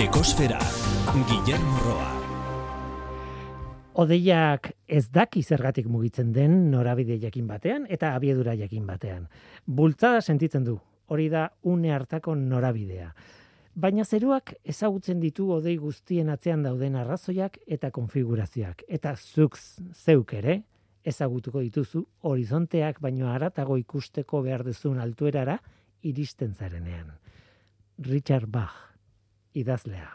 Ekosfera, Guillermo Roa. Odeiak ez daki zergatik mugitzen den norabide jakin batean eta abiedura jakin batean. Bultzada sentitzen du, hori da une hartako norabidea. Baina zeruak ezagutzen ditu odei guztien atzean dauden arrazoiak eta konfigurazioak. Eta zuk zeuk ere, ezagutuko dituzu horizonteak baino haratago ikusteko behar duzun altuerara iristen zarenean. Richard Bach, idazlea.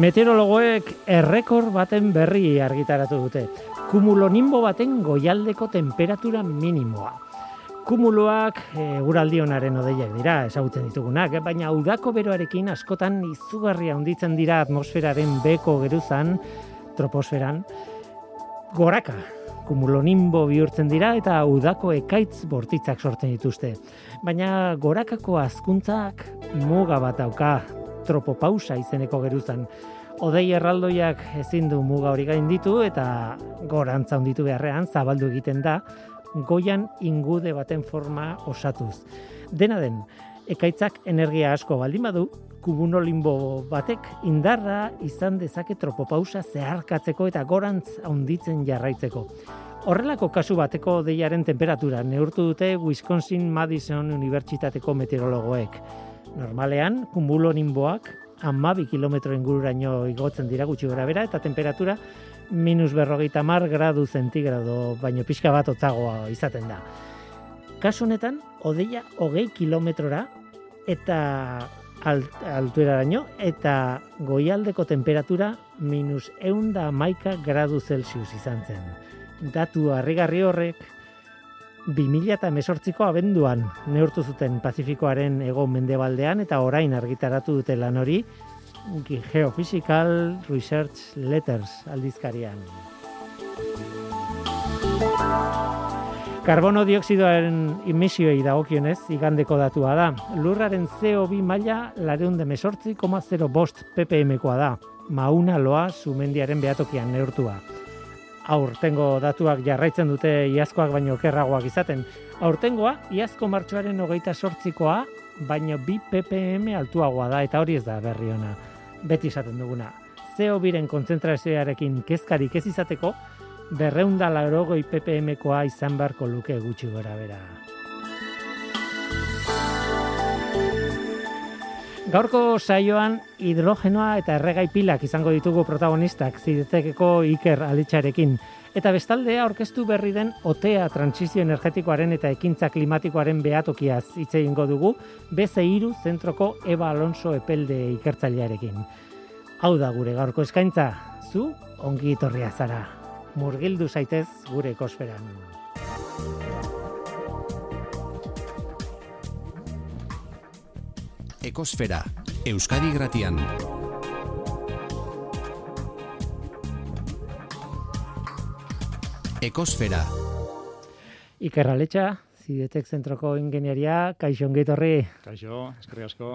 Meteorologoek errekor baten berri argitaratu dute. Kumulonimbo baten goialdeko temperatura minimoa. Kumuloak e, uraldi onaren odeiak dira, ezagutzen ditugunak, eh? baina udako beroarekin askotan izugarria handitzen dira atmosferaren beko geruzan, troposferan, goraka, kumulonimbo bihurtzen dira eta udako ekaitz bortitzak sortzen dituzte. Baina gorakako azkuntzak muga bat dauka, tropopausa izeneko geruzan. Odei erraldoiak ezin du muga hori gain ditu eta gorantza honditu beharrean zabaldu egiten da goian ingude baten forma osatuz. Dena den, ekaitzak energia asko baldin badu, kubunolimbo batek indarra izan dezake tropopausa zeharkatzeko eta gorantz handitzen jarraitzeko. Horrelako kasu bateko deiaren temperatura neurtu dute Wisconsin Madison Unibertsitateko meteorologoek. Normalean, kumulonimboak amabi kilometro ingururaino igotzen dira gutxi gora bera, eta temperatura minus berrogeita mar gradu zentigrado, baino pixka bat otzagoa izaten da. Kasu honetan, odeia hogei kilometrora eta alt, altueraraino, eta goialdeko temperatura minus eunda maika gradu Celsius izan zen. Datu harrigarri horrek, 2018ko abenduan neurtu zuten Pazifikoaren ego mendebaldean eta orain argitaratu dute lan hori Geophysical Research Letters aldizkarian. Karbono dioksidoaren imisioi dagokionez igandeko datua da. Lurraren CO2 maila lareun de mesortzi, bost ppmkoa da. Mauna loa sumendiaren behatokian neurtua aurtengo datuak jarraitzen dute iazkoak baino okerragoak izaten. Aurtengoa, iazko martxoaren hogeita sortzikoa, baino bi ppm altuagoa da, eta hori ez da berri ona. Beti izaten duguna. Zeo biren kontzentrazioarekin kezkarik ez izateko, berreunda laurogoi ppmkoa izan beharko luke gutxi gora bera. Gaurko saioan hidrogenoa eta erregai pilak izango ditugu protagonistak zidetekeko Iker Alitxarekin. Eta bestalde aurkeztu berri den OTEA transizio energetikoaren eta ekintza klimatikoaren behatokiaz hitz egingo dugu BC3 zentroko Eba Alonso epelde ikertzailearekin. Hau da gure gaurko eskaintza, zu ongi etorria zara. Murgildu zaitez gure ekosferan. Ekosfera, Euskadi Gratian. Ekosfera. Ikerraletxa, Zidetek zentroko ingenieria, kaixo ongetorri. Kaixo, eskerri asko.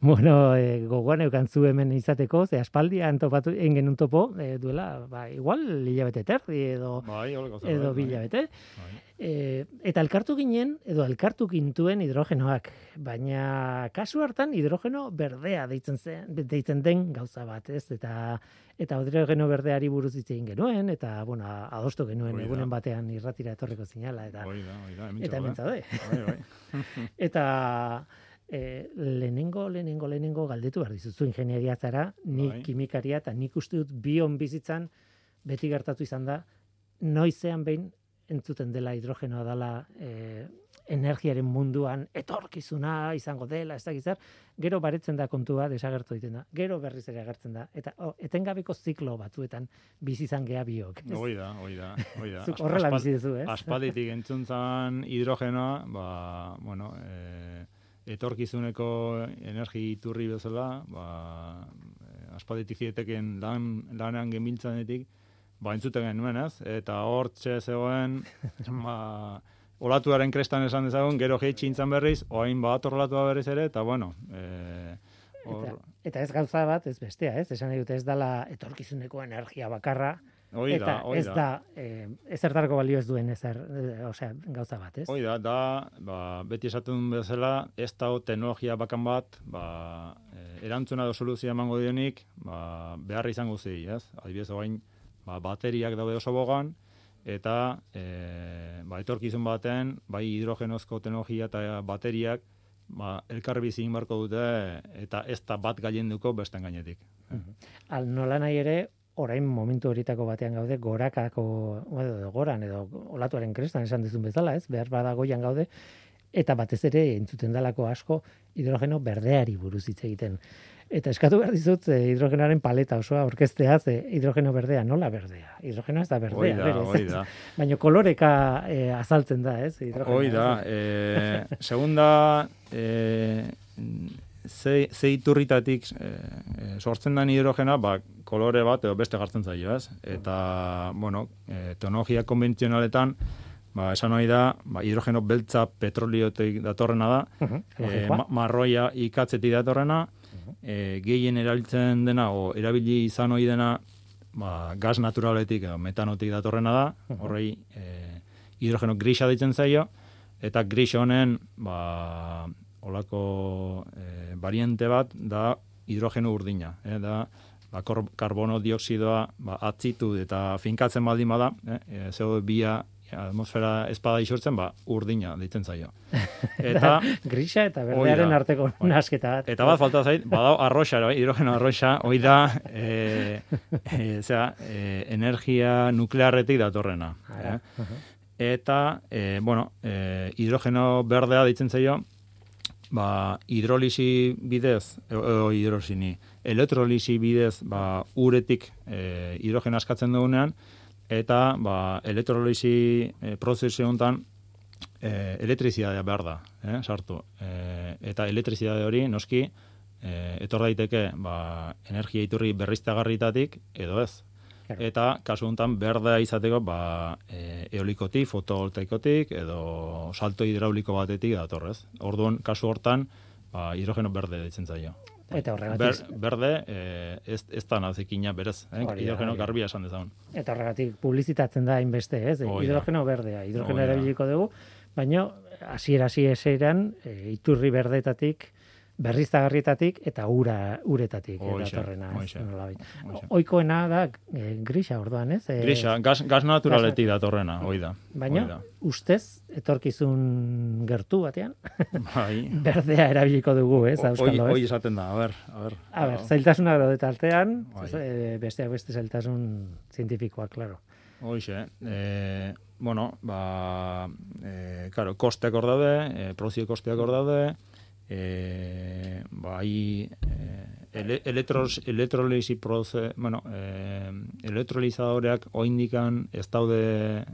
Bueno, e, gogoan eukantzu hemen izateko, ze aspaldi antopatu engen topo, e, duela, ba, igual, hilabete terdi edo, bai, edo bai. bilabete. Bai. E, eta elkartu ginen, edo elkartu gintuen hidrogenoak, baina kasu hartan hidrogeno berdea deitzen, zen, deitzen den gauza bat, ez? Eta eta hidrogeno berdeari buruz hitz egin genuen, eta, bueno, adostu genuen egunen batean irratira etorriko zinala, eta, oida, oida, eta bai, bai. eta e, lehenengo, lehenengo, lehenengo galdetu behar dizuzu ingenieria zara, nik bai. kimikaria, eta nik uste dut bion bizitzan beti gertatu izan da, noizean behin entzuten dela hidrogenoa dela e, energiaren munduan etorkizuna izango dela, ez da gero baretzen da kontua desagertu egiten da, gero berriz ere agertzen da, eta oh, etengabeko ziklo batzuetan bizi izan gea biok. Hoi da, hoi da, hoi da. horrela bizi duzu, ez? Aspalditik entzuntzan hidrogenoa, ba, bueno, e, etorkizuneko energi iturri bezala, ba, e, aspalditik zieteken lan, lanean gemiltzanetik, ba, entzuten genuen, ez? Eta hortxe zegoen, ba, olatuaren krestan esan dezagun, gero geitsi intzan berriz, oain bat olatua berriz ere, eta bueno, e, or... eta, eta, ez gauza bat, ez bestea, ez? Esan dute ez dala etorkizuneko energia bakarra, Hoi eta ez da. da, eh, ezertarako balio ez duen ezer, eh, osea, gauza bat, ez? Hoi da, da, ba, beti esaten bezala, ez da teknologia bakan bat, ba, eh, erantzuna edo soluzioa emango dionik, ba, behar izango zei, ez? Adibidez, orain, ba, bateriak daude oso bogan, eta e, ba, etorkizun baten, bai hidrogenozko teknologia eta bateriak, ba, elkar bizi egin beharko dute, eta ez da bat gailenduko besten gainetik. Al nola nahi ere, orain momentu horitako batean gaude, gorakako, edo, goran, edo olatuaren krestan esan dizun bezala, ez? Behar bada goian gaude, eta batez ere entzuten dalako asko hidrogeno berdeari buruz hitz egiten. Eta eskatu behar dizut eh, hidrogenoaren paleta osoa aurkeztea, ze hidrogeno berdea, nola berdea? Hidrogenoa ez da berdea, Hoi da, berez, hoi ez? da. Baina koloreka eh, azaltzen da, ez? Hidrogenoa, Hoi da, ez? e, segunda, e, ze, ze iturritatik e, e, sortzen den hidrogena, ba, kolore bat edo beste gartzen zaio, ez? Eta, bueno, e, teknologia konbentzionaletan, ba, esan hori da, ba, hidrogeno beltza petroliotik datorrena da, Mhm, e, logikoa. ma, marroia ikatzetik datorrena, e, gehien erabiltzen dena, o erabili izan hori dena, ba, gas naturaletik edo metanotik datorrena da, horrei e, hidrogeno grisa deitzen zaio, eta gris honen, ba, olako e, variante bat da hidrogeno urdina, eh, da ba, karbono dioksidoa ba, atzitu eta finkatzen baldin bada, eh, e, zeo bia atmosfera espada isurtzen, ba, urdina deitzen zaio. Eta, grisa eta berdearen arteko nasketa bat. Eta bat falta zait, badao arroxa, bai, hidrogeno arroxa, hoi da, e, e, zera, e, energia nuklearretik datorrena. Ara, Eh? aha. Eta, e, bueno, e, hidrogeno berdea deitzen zaio, ba, hidrolisi bidez, edo, edo hidrosini, elektrolisi bidez, ba, uretik e, hidrogeno askatzen dugunean, eta, ba, elektrolisi e, prozesu honetan, e, elektrizidadea behar da, eh, sartu. E, eta elektrizidade hori, noski, e, etor daiteke, ba, energia iturri berriztagarritatik, edo ez. Claro. Eta kasu honetan berdea izateko ba, e, eolikotik, fotovoltaikotik edo salto hidrauliko batetik datorrez. Orduan kasu hortan ba, hidrogeno berde ditzen zaio. Eta Ber, horregatik, berde e, ez, ez da nazikina berez, eh? Hidrogeno garbia esan dezagun. eta horregatik publizitatzen da hainbeste, ez? Da. Hidrogeno berdea, hidrogeno erabiliko dugu, baina hasiera hasi eseran e, iturri berdetatik berriztagarrietatik eta ura uretatik eh, datorrena. Ohikoena da e, grisa orduan, ez? E, Grisa, gas, gas naturaletik datorrena, hoi da. Baina, ustez, etorkizun gertu batean, Bai. berdea erabiliko dugu, ez? Hoi ez? esaten da, a ber, a ber. A ber, zailtasunak daude tartean, Bai. e, besteak beste zailtasun zientifikoak, claro. Hoxe, e, bueno, ba, e, claro, kosteak hor daude, e, prozio kosteak hor daude, e, bai, e, ele, elektros, elektrolisi proze, bueno, e, elektrolizadoreak oindikan ez daude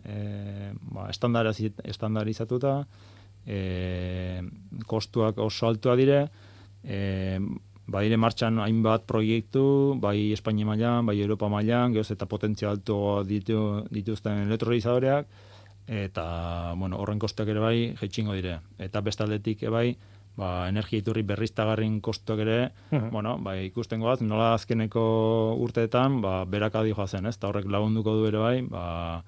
e, ba, estandariz- estandarizatuta, e, kostuak oso altua dire, e, Baire martxan hainbat proiektu, bai Espainia mailan, bai Europa mailan, gehoz eta potentzia alto ditu, dituzten elektrolizadoreak, eta, bueno, horren kostuak ere bai, jetxingo dire. Eta bestaldetik ere bai, ba, energia iturri berriztagarrin kostuak ere, Mhm. bueno, bai, ikusten goaz, nola azkeneko urteetan, ba, berakadi joazen, ez? Eta horrek lagunduko du ere bai, ba,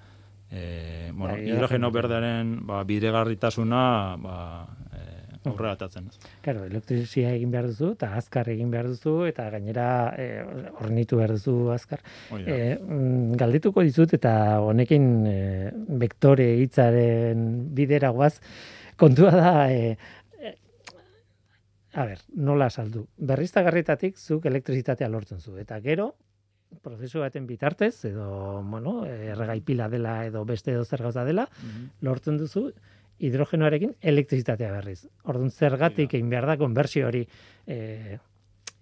e, bueno, Bai, hidrogeno berdearen ba, bidegarritasuna ba, e, aurrera atatzen, ez? Claro, elektrizia egin behar duzu, eta azkar egin behar duzu, eta gainera e, hornitu behar duzu azkar. Hoi da. E, mm, galdituko dizut, eta honekin e, vektore hitzaren bidera guaz, kontua da, e, a ber, nola saldu. Berriztagarritatik zuk elektrizitatea lortzen zu, eta gero, prozesu baten bitartez, edo, bueno, erregai pila dela, edo beste edo zer gauza dela, lortzen duzu hidrogenoarekin elektrizitatea berriz. Orduan zergatik egin behar da konbertsio hori e,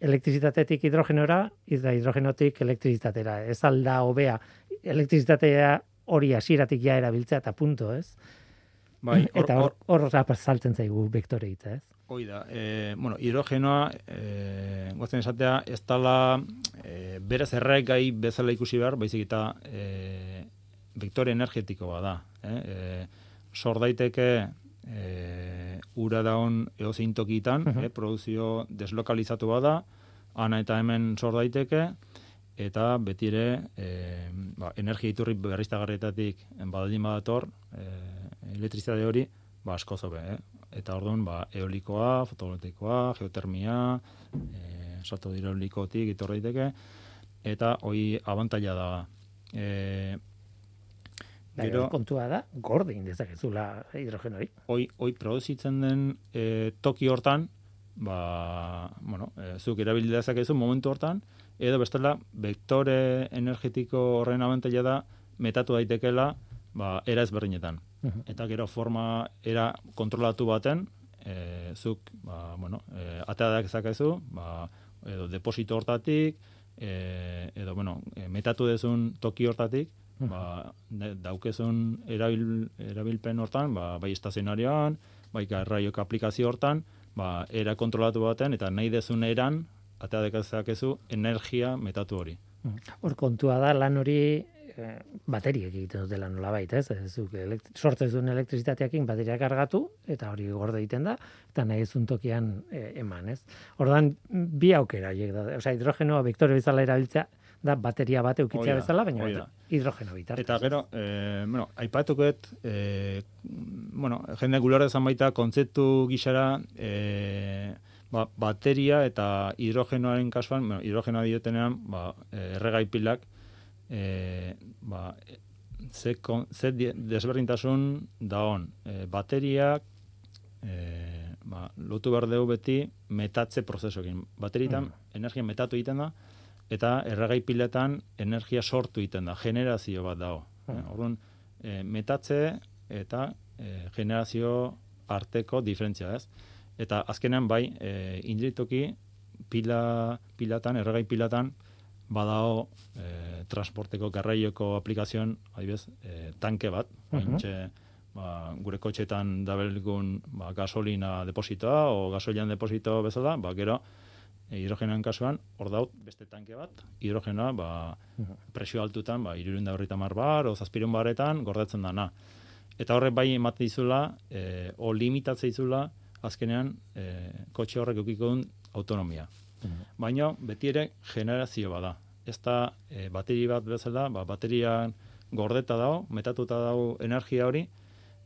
elektrizitatetik hidrogenora, eta hidrogenotik elektrizitatera. Ez alda hobea elektrizitatea hori hasieratik ja erabiltzea eta punto, ez? Bai, hor, eta hor, saltzen zaigu vektore hitza, ez? hoi da. E, bueno, hidrogenoa, e, gozen esatea, ez dala e, berez erregai bezala ikusi behar, baizik eta e, vektore energetiko bada. Eh? E, sor daiteke e, ura daun eozein tokitan, Mhm. eh, produzio deslokalizatu bada, ana eta hemen sor daiteke, eta beti ere e, ba, energia iturri berriztagarrietatik baldin badator e, elektrizitate hori ba, asko zobe, eh? eta orduan ba, eolikoa, fotovoltaikoa, geotermia, e, salto hidraulikotik itor daiteke, eta hoi abantaila da. E, Gero, kontua da, gordin dezakezula hidrogeno hori. Hoi, hoi produzitzen den e, toki hortan, ba, bueno, e, zuk erabili dezakezu momentu hortan, edo bestela, vektore energetiko horren abantaila da, metatu daitekela, ba, era ezberdinetan. Eta gero forma era kontrolatu baten, e, zuk, ba, bueno, e, ateadak ezakezu, ba, edo deposito hortatik, e, edo, bueno, e, metatu dezun toki hortatik, ba, daukezun erabil, erabilpen hortan, ba, bai estazionarioan, bai garraiok aplikazio hortan, ba, era kontrolatu baten, eta nahi dezun eran, atea dekazakezu, energia metatu hori. Hor kontua da, lan hori eh, bateriek egiten dutela nola baita, ez? Zuk sortzen zuen elektrizitateakin bateriak kargatu, eta hori gorde egiten da, eta nahi ezun tokian eh, eman, ez? Ordan bi aukera, da, osea, hidrogenoa vektore bezala erabiltzea, da bateria bat eukitzea bezala, baina hidrogeno bitar. Eta gero, eh, bueno, aipatuket, eh, bueno, jende gulore zan baita, kontzeptu gixara, eh, ba, bateria eta hidrogenoaren kasuan, bueno, hidrogenoa diotenean, ba, eh, eh, ba, ze, kon, ze desberdintasun da hon. Eh, bateriak, eh, ba, lotu behar dugu beti metatze prozesokin. Bateritan, mm. energia metatu egiten da, eta erregai piletan energia sortu egiten da, generazio bat dago. Eh, orduan, e, metatze eta e, generazio arteko diferentzia, ez? Eta azkenean bai, e, indritoki pila, pilatan, erregai pilatan, badao e, transporteko garraioko aplikazioan, adibez, e, tanke bat, uh ba, gure kotxetan dabelgun ba, gasolina depositoa o gasolian deposito bezala, ba, gero, e, hidrogenoan kasuan, hor daut beste tanke bat, hidrogenoa ba, presio altutan, ba, irurunda horrita bar, o zazpirun baretan, gordetzen dana. Eta horrek bai emate dizula, e, o limitatzea dizula, azkenean, e, kotxe horrek eukiko autonomia. Baina, beti ere, generazio bada. Ez da, e, bateri bat bezala, ba, baterian gordeta dago, metatuta dago energia hori,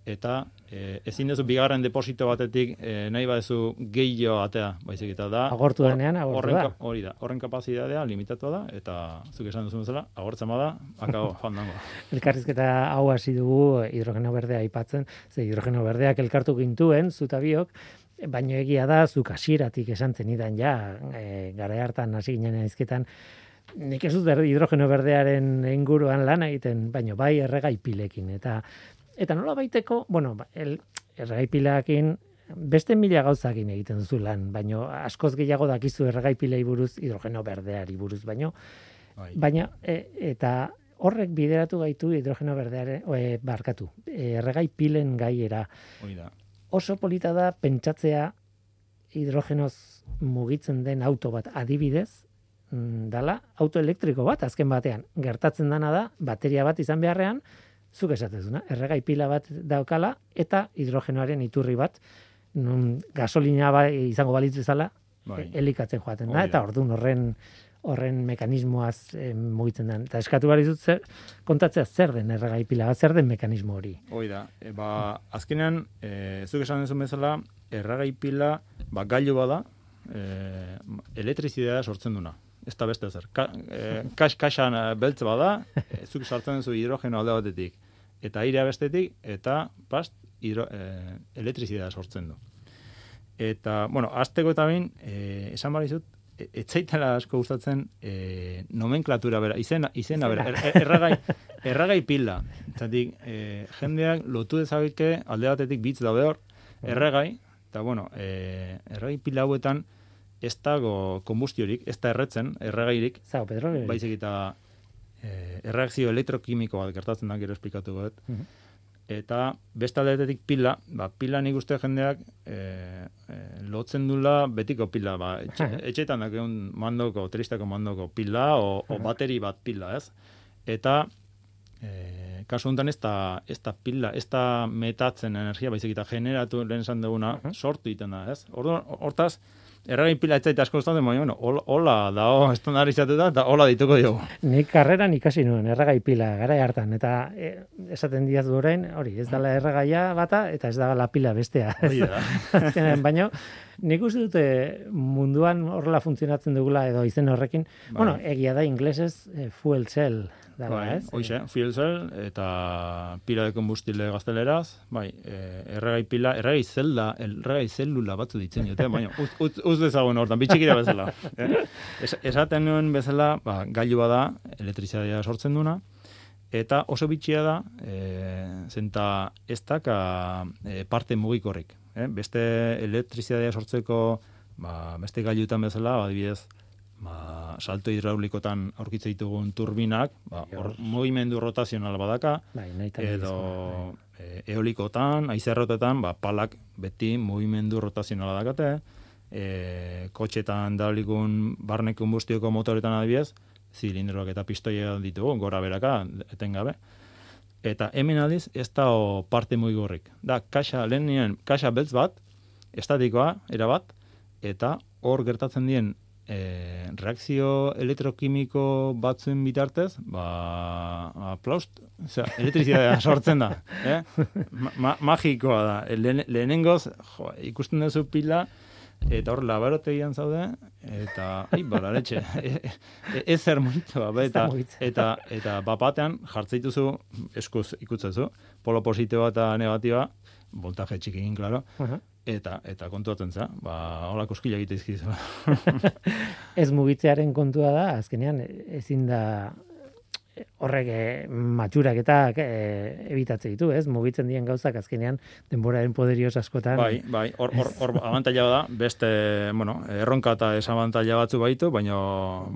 eta e, ezin duzu bigarren deposito batetik e, nahi badezu gehiago atea, baizik eta da. Agortu denean, agortu da. Hori da, horren kapazitatea limitatu da, eta zuk esan duzu bezala, agortzen bada, akabo, joan dango. Elkarrizketa hau hasi dugu hidrogeno berdea aipatzen, ze hidrogeno berdeak elkartu gintuen, zuta baino egia da, zuk hasieratik esan zenidan ja, e, gara hartan hasi ginen izketan, nik ez dut hidrogeno berdearen inguruan lan egiten, baino bai erregai pilekin, eta Eta nola baiteko, bueno, ba, el, erraipilakin, beste mila gauzakin egiten duzu lan, baino askoz gehiago dakizu erregaipilei buruz, hidrogeno berdeari buruz, baino, bai. baina, e, eta horrek bideratu gaitu hidrogeno berdeare, e, barkatu, erregaipilen gaiera. Oso polita da pentsatzea hidrogenoz mugitzen den auto bat adibidez, mm, dala auto elektriko bat azken batean. Gertatzen dana da, bateria bat izan beharrean, zuk esatezuna, erregai pila bat daukala eta hidrogenoaren iturri bat nun gasolina ba, izango balitz bezala bai. elikatzen joaten da eta ordun horren horren mekanismoaz e, mugitzen da. Eta eskatu bari zut zer, kontatzea zer den erregai pila zer den mekanismo hori. Hoi da, e, ba, azkenean, e, zuk esan duzun bezala, erregai pila, ba, gailu bada, e, elektrizidea sortzen duna ez da beste zer. Ka, e, kas, kasan eh, beltze bada, e, zuk sartzen duzu hidrogeno alde batetik, eta airea bestetik, eta past, hidro, e, elektrizidea sortzen du. Eta, bueno, azteko eta bain, e, esan bari zut, etzaitela asko gustatzen e, nomenklatura bera, izena, izena bera, er, er, erragai, erragai pila. Zatik, e, jendeak lotu dezabike alde batetik bitz daude hor, erragai, eta bueno, e, erragai pila hauetan, ez dago kombustiorik, ez da erretzen, erregairik. Petrolio. Baizik eta e, erreakzio elektrokimiko bat gertatzen da, gero esplikatu bat. Mhm. Eta beste aldeetetik pila, ba, pila nik uste jendeak e, e, lotzen dula betiko pila, ba, etxe, etxetan egun mandoko, tristeko mandoko pila, o, o bateri bat pila, ez? Eta e, kasu honetan ez da, ez da pila, ez da metatzen energia, baizik eta generatu lehen esan duguna, sortu egiten da, ez? Hortaz, erregai pila ez zait asko gustatzen, baina, bueno, hola, hola da, estandarizatuta, eta hola dituko diogu. Nik karreran ikasi nuen erregai pila gara hartan eta e, esaten diaz orain, hori, ez dala erregaia bata eta ez dala pila bestea. Hori da. Baina nik uste dute munduan horrela funtzionatzen dugula edo izen horrekin, Bai. bueno, egia da inglesez eh, fuel cell dala, Bai, ez? hoxe, fuel cell eta pila de kombustile gazteleraz, bai, eh, erregai pila, erregai zelda, erregai zelula batzu ditzen dute, baina uz, uz, uz dezagun hortan, bitxikira bezala. Eh? Es, esaten nuen bezala, ba, gailua da, elektrizitatea sortzen duna, eta oso bitxia da, e, zenta ez daka e, parte mugikorrik. Eh? Beste elektrizitatea sortzeko, ba, beste gailutan bezala, adibidez, ba, salto hidraulikotan aurkitze ditugun turbinak, ba, hor mugimendu rotazional badaka, Bai, edo nahi e, eolikotan, aizerrotetan, ba, palak beti mugimendu rotazionala dakate, e, kotxetan dalikun barne konbustioko motoretan adibidez, zilindroak eta pistoia ditugu, gora beraka, etengabe. Eta hemen aldiz, ez da o parte mugigorrik. Da, kaxa, lehen kaxa beltz bat, estatikoa, erabat, eta hor gertatzen dien e, reakzio elektrokimiko batzuen bitartez, ba, aplaust, osea, elektrizitatea sortzen da, eh? Ma, ma, magikoa da. Lehen, lehenengoz, jo, ikusten duzu pila, eta hor labarotegian zaude, eta, ai, bala, letxe, e, e, ez zer mugitu, ba, eta, eta, eta bapatean jartzeituzu, eskuz ikutzezu, polo positiboa eta negatiba, voltaje txikin, klaro, Aha. Eta eta kontuatzen za, ba, hola koskila egite izkizu. Ez mugitzearen kontua da, azkenean ezin da horrek e, matxuraketak e, ebitatze ditu, ez? Mugitzen dien gauzak azkenean denboraren poderioz askotan. bai, bai, hor, hor, hor abantaila da, beste, bueno, erronka eta esabantaila batzu baitu, baina,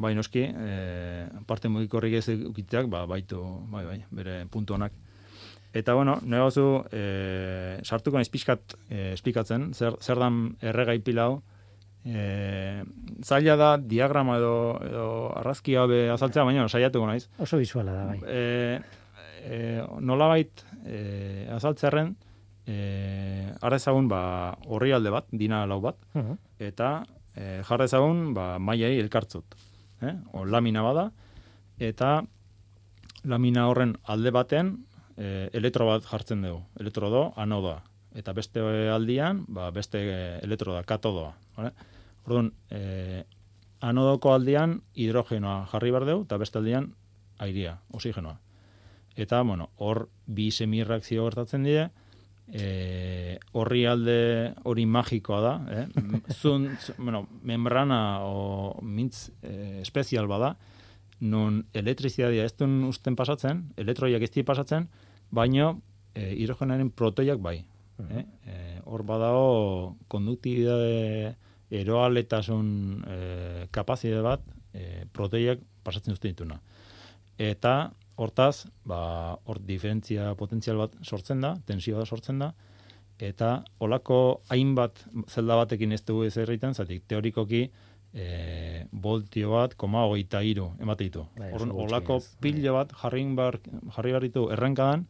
bai noski, e, parte mugikorrik ez ukiteak, ba, baitu, bai, bai, bere puntu honak. Eta, bueno, negozu, e, sartuko naiz pixkat e, esplikatzen, zer, zer dan erregai pila hau, e, zaila da diagrama edo, edo arrazki be azaltzea, baina saiatuko naiz. Oso bisuala da, bai. E, e, nolabait e, azaltzearen, e, ara ezagun ba, horri alde bat, dina lau bat, Mhm. eta e, jarra ezagun ba, maiai elkartzut. Eh? O, lamina bada, eta lamina horren alde baten e, elektro bat jartzen dugu. Elektrodo, anodoa. Eta beste aldian, ba, beste elektroda, katodoa. Vale? Orduan, e, anodoko aldian hidrogenoa jarri behar dugu, eta beste aldian airia, oxigenoa. Eta, bueno, hor bi semirreakzio gertatzen dira, e, horri alde hori magikoa da, eh? Zun, z- bueno, membrana o mintz e, espezial bada, non elektrizitatea ez duen usten pasatzen, elektroiak ez pasatzen, baino e, hidrogenaren protoiak bai. Eh? E, hor badago konduktibidade eroaletasun e, kapazitate bat e, protoiak pasatzen uzten dituna. Eta hortaz, ba, hor diferentzia potentzial bat sortzen da, tensioa sortzen da, eta olako hainbat zelda batekin ez dugu ez egiten, zatik teorikoki e, voltio bat, koma hogeita iru, emate ditu. Bai, olako ez, bai. pilo bat jarri bar, jarri behar ditu errenkadan,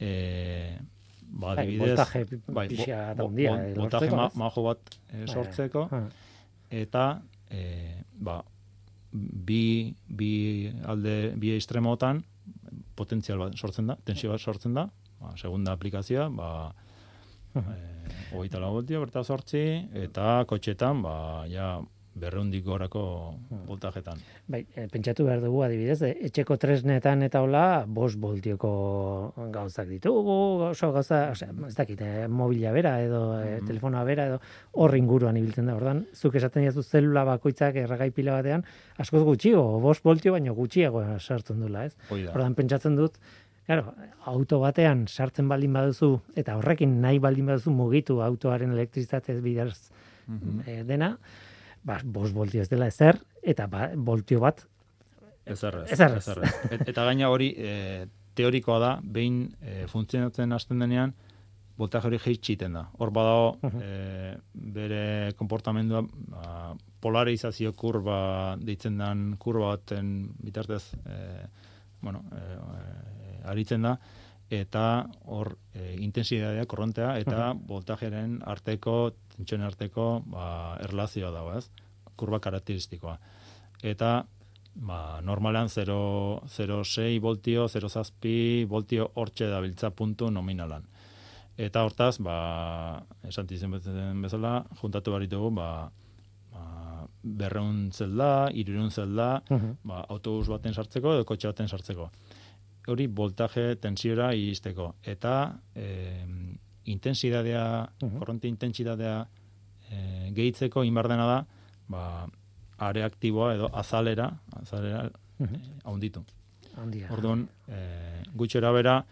e, ba, Bai, adibidez, voltaje bai, bo- bo- bo- eh, voltaje ma, majo bat e, sortzeko, eta e, ba, bi, bi alde, bi estremotan potentzial bat sortzen da, tensio bat sortzen da, ba, segunda aplikazioa, ba, e, hogeita lau voltio, berta sortzi, eta kotxetan, ba, ja, berreundik gorako voltajetan. Bai, e, pentsatu behar dugu adibidez, e, etxeko tresnetan eta hola, bos voltioko gauzak ditugu, oso gauza, osea, ez dakit, e, mobila bera edo e, telefonoa bera edo hor inguruan ibiltzen da. Ordan, zuk esaten dizu zelula bakoitzak erregai pila batean, askoz gutxiago, bos voltio baino gutxiago sartzen dula, ez? Hoi da. Ordan pentsatzen dut, Claro, auto batean sartzen baldin baduzu eta horrekin nahi baldin baduzu mugitu autoaren elektrizitate bidez eh, dena, ba, bos voltio ez dela ezer, eta ba, voltio bat Ezer ez. Ezer ez. ezer ez. Et- eta gaina hori e, teorikoa da, behin e, funtzionatzen hasten denean, voltaje hori jeitsiten da. Hor badago e, bere konportamendua ba, polarizazio kurba deitzen den kurba baten bitartez e, bueno, e, e, aritzen da eta hor e, intensidadea, korrontea, eta voltajeren arteko, tentsioen arteko, ba, erlazioa dago, ez? Kurba karakteristikoa. Eta, ba, normalan 0,6 voltio, 0,6 voltio hortxe dabiltza puntu nominalan. Eta hortaz, ba, esan tizen bezala, juntatu behar ditugu, ba, ba, berreun zelda, irurun zelda, Mhm. ba, autobus baten sartzeko edo kotxe baten sartzeko. Hori voltaje tensiora iristeko. Eta e, intensidadea, Mhm. korronte intensidadea e, gehitzeko inbar dena da, ba, are aktiboa edo azalera, azalera Mhm. e, haunditu. Handia. Orduan, e, gutxera bera,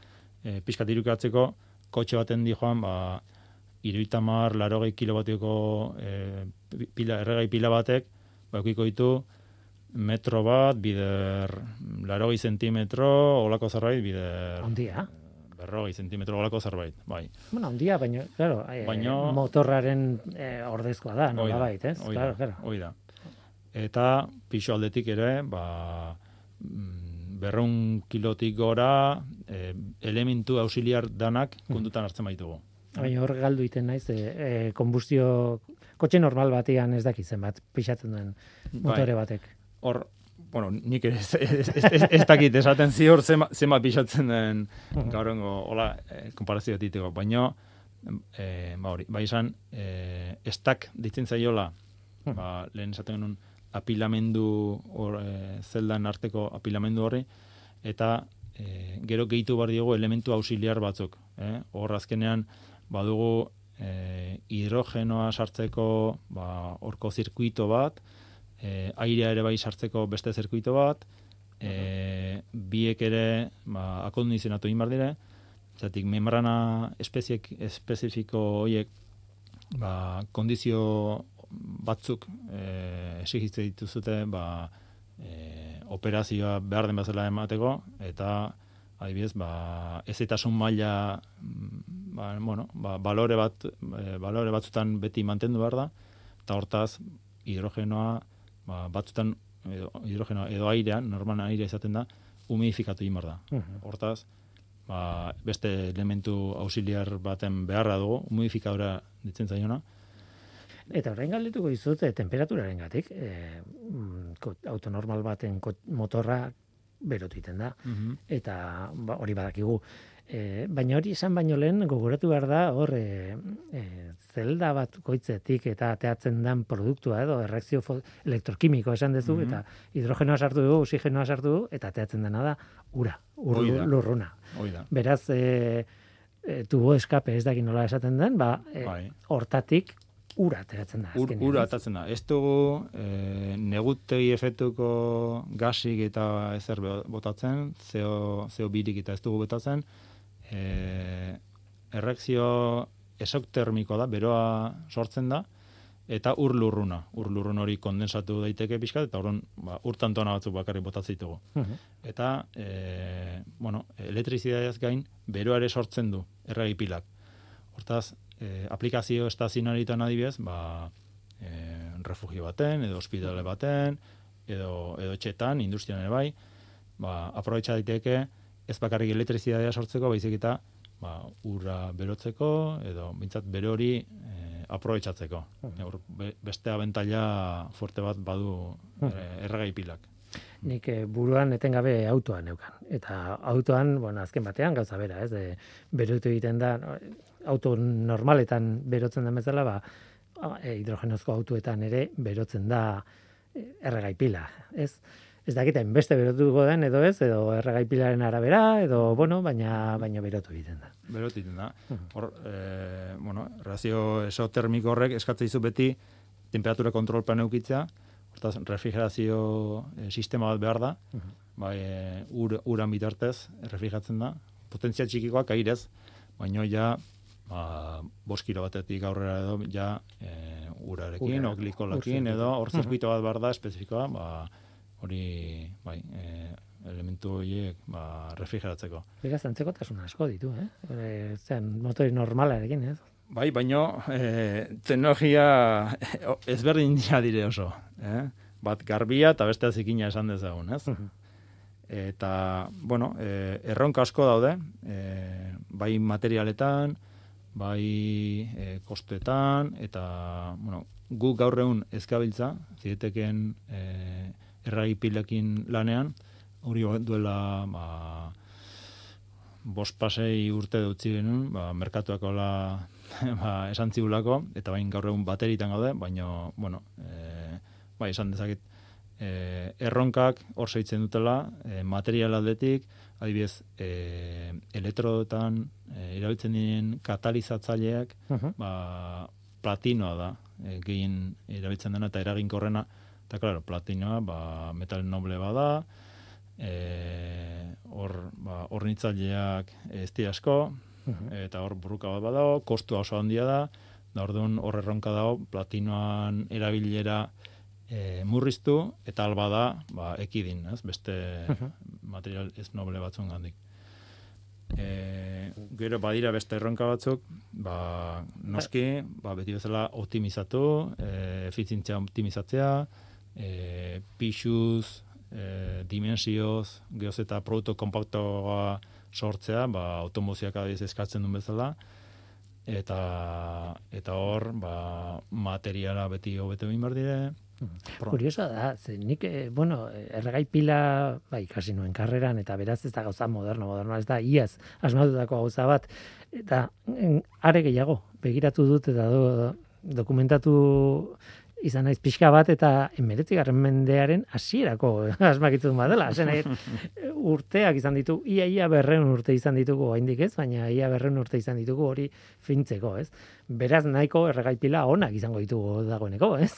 e, pixkat irukatzeko, kotxe baten di joan, ba, iruitamar, larogei kilobatioko e, pila, erregai pila batek, ba, ditu, metro bat, bider, larogei zentimetro, olako zerbait, bider, Handia. berrogei zentimetro, olako zerbait, bai. Bueno, handia, baina, claro, eh, Baino- motorraren eh, ordezkoa da, nola bait, ez? hoi da, Claro, claro. hoi da. Eta pixo aldetik ere, ba, mm, berreun kilotik gora, e, elementu auxiliar danak kontutan hartzen baitugu. Baina hor galdu iten naiz, e, e, konbustio, kotxe normal batean ez dakitzen bat, pixatzen duen motore batek. Hor, bueno, nik ez, ez, ez, ez, dakit esaten ziur zema, zema pixatzen den gaurengo, hola, e, konparazio diteko, baina, e, ba hori, bai esan, e, estak ditzen zaiola, ba, lehen esaten genuen, apilamendu hor, e, zeldan arteko apilamendu horri, eta e, gero gehitu bar diogu elementu auxiliar batzuk. Eh? Hor azkenean badugu e, hidrogenoa sartzeko ba, orko zirkuito bat, e, airea ere bai sartzeko beste zirkuito bat, e, biek ere ba, akondizionatu egin behar dire, zatik membrana espeziek, espezifiko horiek ba, kondizio batzuk e, esigitze dituzute ba, e, operazioa behar den bezala emateko, eta adibidez, ba, ezetasun maila mm, ba, bueno, ba, balore, bat, e, balore batzutan beti mantendu behar da, eta hortaz hidrogenoa ba, batzutan edo, hidrogenoa edo airean, normalan aire izaten da, humidifikatu egin da. Mhm. Hortaz, ba, beste elementu auxiliar baten beharra dugu, humidifikadora ditzen zaiona, Eta orain galdetuko dizut, eh, temperaturaren gatik, e, auto normal baten motorra berotu egiten da. eta ba, hori badakigu. E, baina hori esan baino lehen gogoratu behar da hor e, e, zelda bat koitzetik eta ateatzen den produktua edo erreakzio elektrokimiko esan duzu Mhm. eta hidrogenoa sartu dugu, oxigenoa sartu dugu eta ateatzen dena da ura, ur, Hoi da. lurruna. hoi da. Beraz, e, e, tubo eskape ez dakin nola esaten den, ba, e, Bai. hortatik ura ateratzen da. Ur, ura ez? atatzen da. Ez dugu e, negutegi efektuko gasik eta ezer botatzen, CO, CO birik eta ez dugu botatzen, e, erreakzio esoktermikoa da, beroa sortzen da, eta ur lurruna. Ur lurrun hori kondensatu daiteke pixkat, eta orduan ba, ur tantona batzuk bakarrik botatzen ditugu. Mhm. Eta, e, bueno, elektrizitateaz gain, beroa ere sortzen du, erregi pilak. Hortaz, e, aplikazio estazionaritan adibidez, ba, e, refugio baten, edo ospitale baten, edo, edo etxetan, industrian ere bai, ba, aprobetsa daiteke, ez bakarrik elektrizitatea sortzeko, baizik eta ba, ura berotzeko, edo bintzat bere hori e, aprobetsatzeko. Hor, be- beste abentaila fuerte bat badu e, erregai pilak. Nik eh, buruan etengabe autoan neukan. Eta autoan, bueno, azken batean gauza bera, ez? De, berotu egiten da, auto normaletan berotzen den bezala, ba, e, hidrogenozko autoetan ere berotzen da eh, erregai pila, ez? Ez dakiten beste berotuko den edo ez, edo erregai pilaren arabera, edo, bueno, baina, baina berotu egiten da. Berotik da. Hor, e, bueno, razio esotermiko horrek eskatzen dizu beti temperatura kontrolpean eukitzea, hortaz, refrigerazio e, sistema bat behar da, bai, e, ur, uran bitartez refrigeratzen da, potentzia txikikoak airez, baino ja, ba, bost kilo batetik aurrera edo, ja, e, urarekin, Ura, o glikolakin, edo, hor zirkuito. zirkuito bat behar da, espezifikoa, ba, hori, bai, e, elementu horiek, ba, refrigeratzeko. Beraz, antzekotasun asko ditu, eh? E, zen, motori normalarekin, ez? Bai, baino eh, teknologia ezberdin dira dire oso. Eh? Bat garbia eta beste zikina esan dezagun, ez? Eta, bueno, e, erronka asko daude, e, bai materialetan, bai e, kostetan, eta, bueno, gu gaur egun ezkabiltza, zieteken e, erragipilekin lanean, hori duela, ba, bost pasei urte dutzi genuen, ba, merkatuak hola ba, esan zibulako, eta bain gaur egun bateritan gaude, baina, bueno, e, bai, esan dezaket, e, erronkak hor zeitzen dutela, e, material aldetik, adibidez, e, elektrodotan e, erabiltzen diren katalizatzaileak, ba, platinoa da, e, gehien erabiltzen dena eta eraginkorrena, eta, klaro, platinoa, ba, metal noble bada, e, hor ba, ornitzaileak ez di asko, eta hor burruka bat badago, kostua oso handia da, da orduan hor erronka dago, platinoan erabilera e, murriztu, eta alba da, ba, ekidin, ez? beste material ez noble batzun gandik. E, gero badira beste erronka batzuk, ba, noski, ba, beti bezala optimizatu, e, efizientzia optimizatzea, e, pixuz, e, dimensioz, gehoz eta produktu kompaktoa sortzea, ba, automozioak adiz eskatzen duen bezala, eta eta hor, ba, materiala beti hobetu egin behar dire. Kuriosa da, ze nik, eh, bueno, erregai pila, bai, kasi nuen karreran, eta beraz ez da gauza moderno, moderno, ez da, iaz, asmatutako gauza bat, eta are gehiago, begiratu dut, eta do, dokumentatu izan naiz pixka bat eta emeretzigarren mendearen hasierako asmakitzen badela. Zen urteak izan ditu, ia ia berreun urte izan ditugu oraindik ez, baina ia berreun urte izan ditugu hori fintzeko, ez? Beraz nahiko erregaipila onak izango ditugu dagoeneko, ez?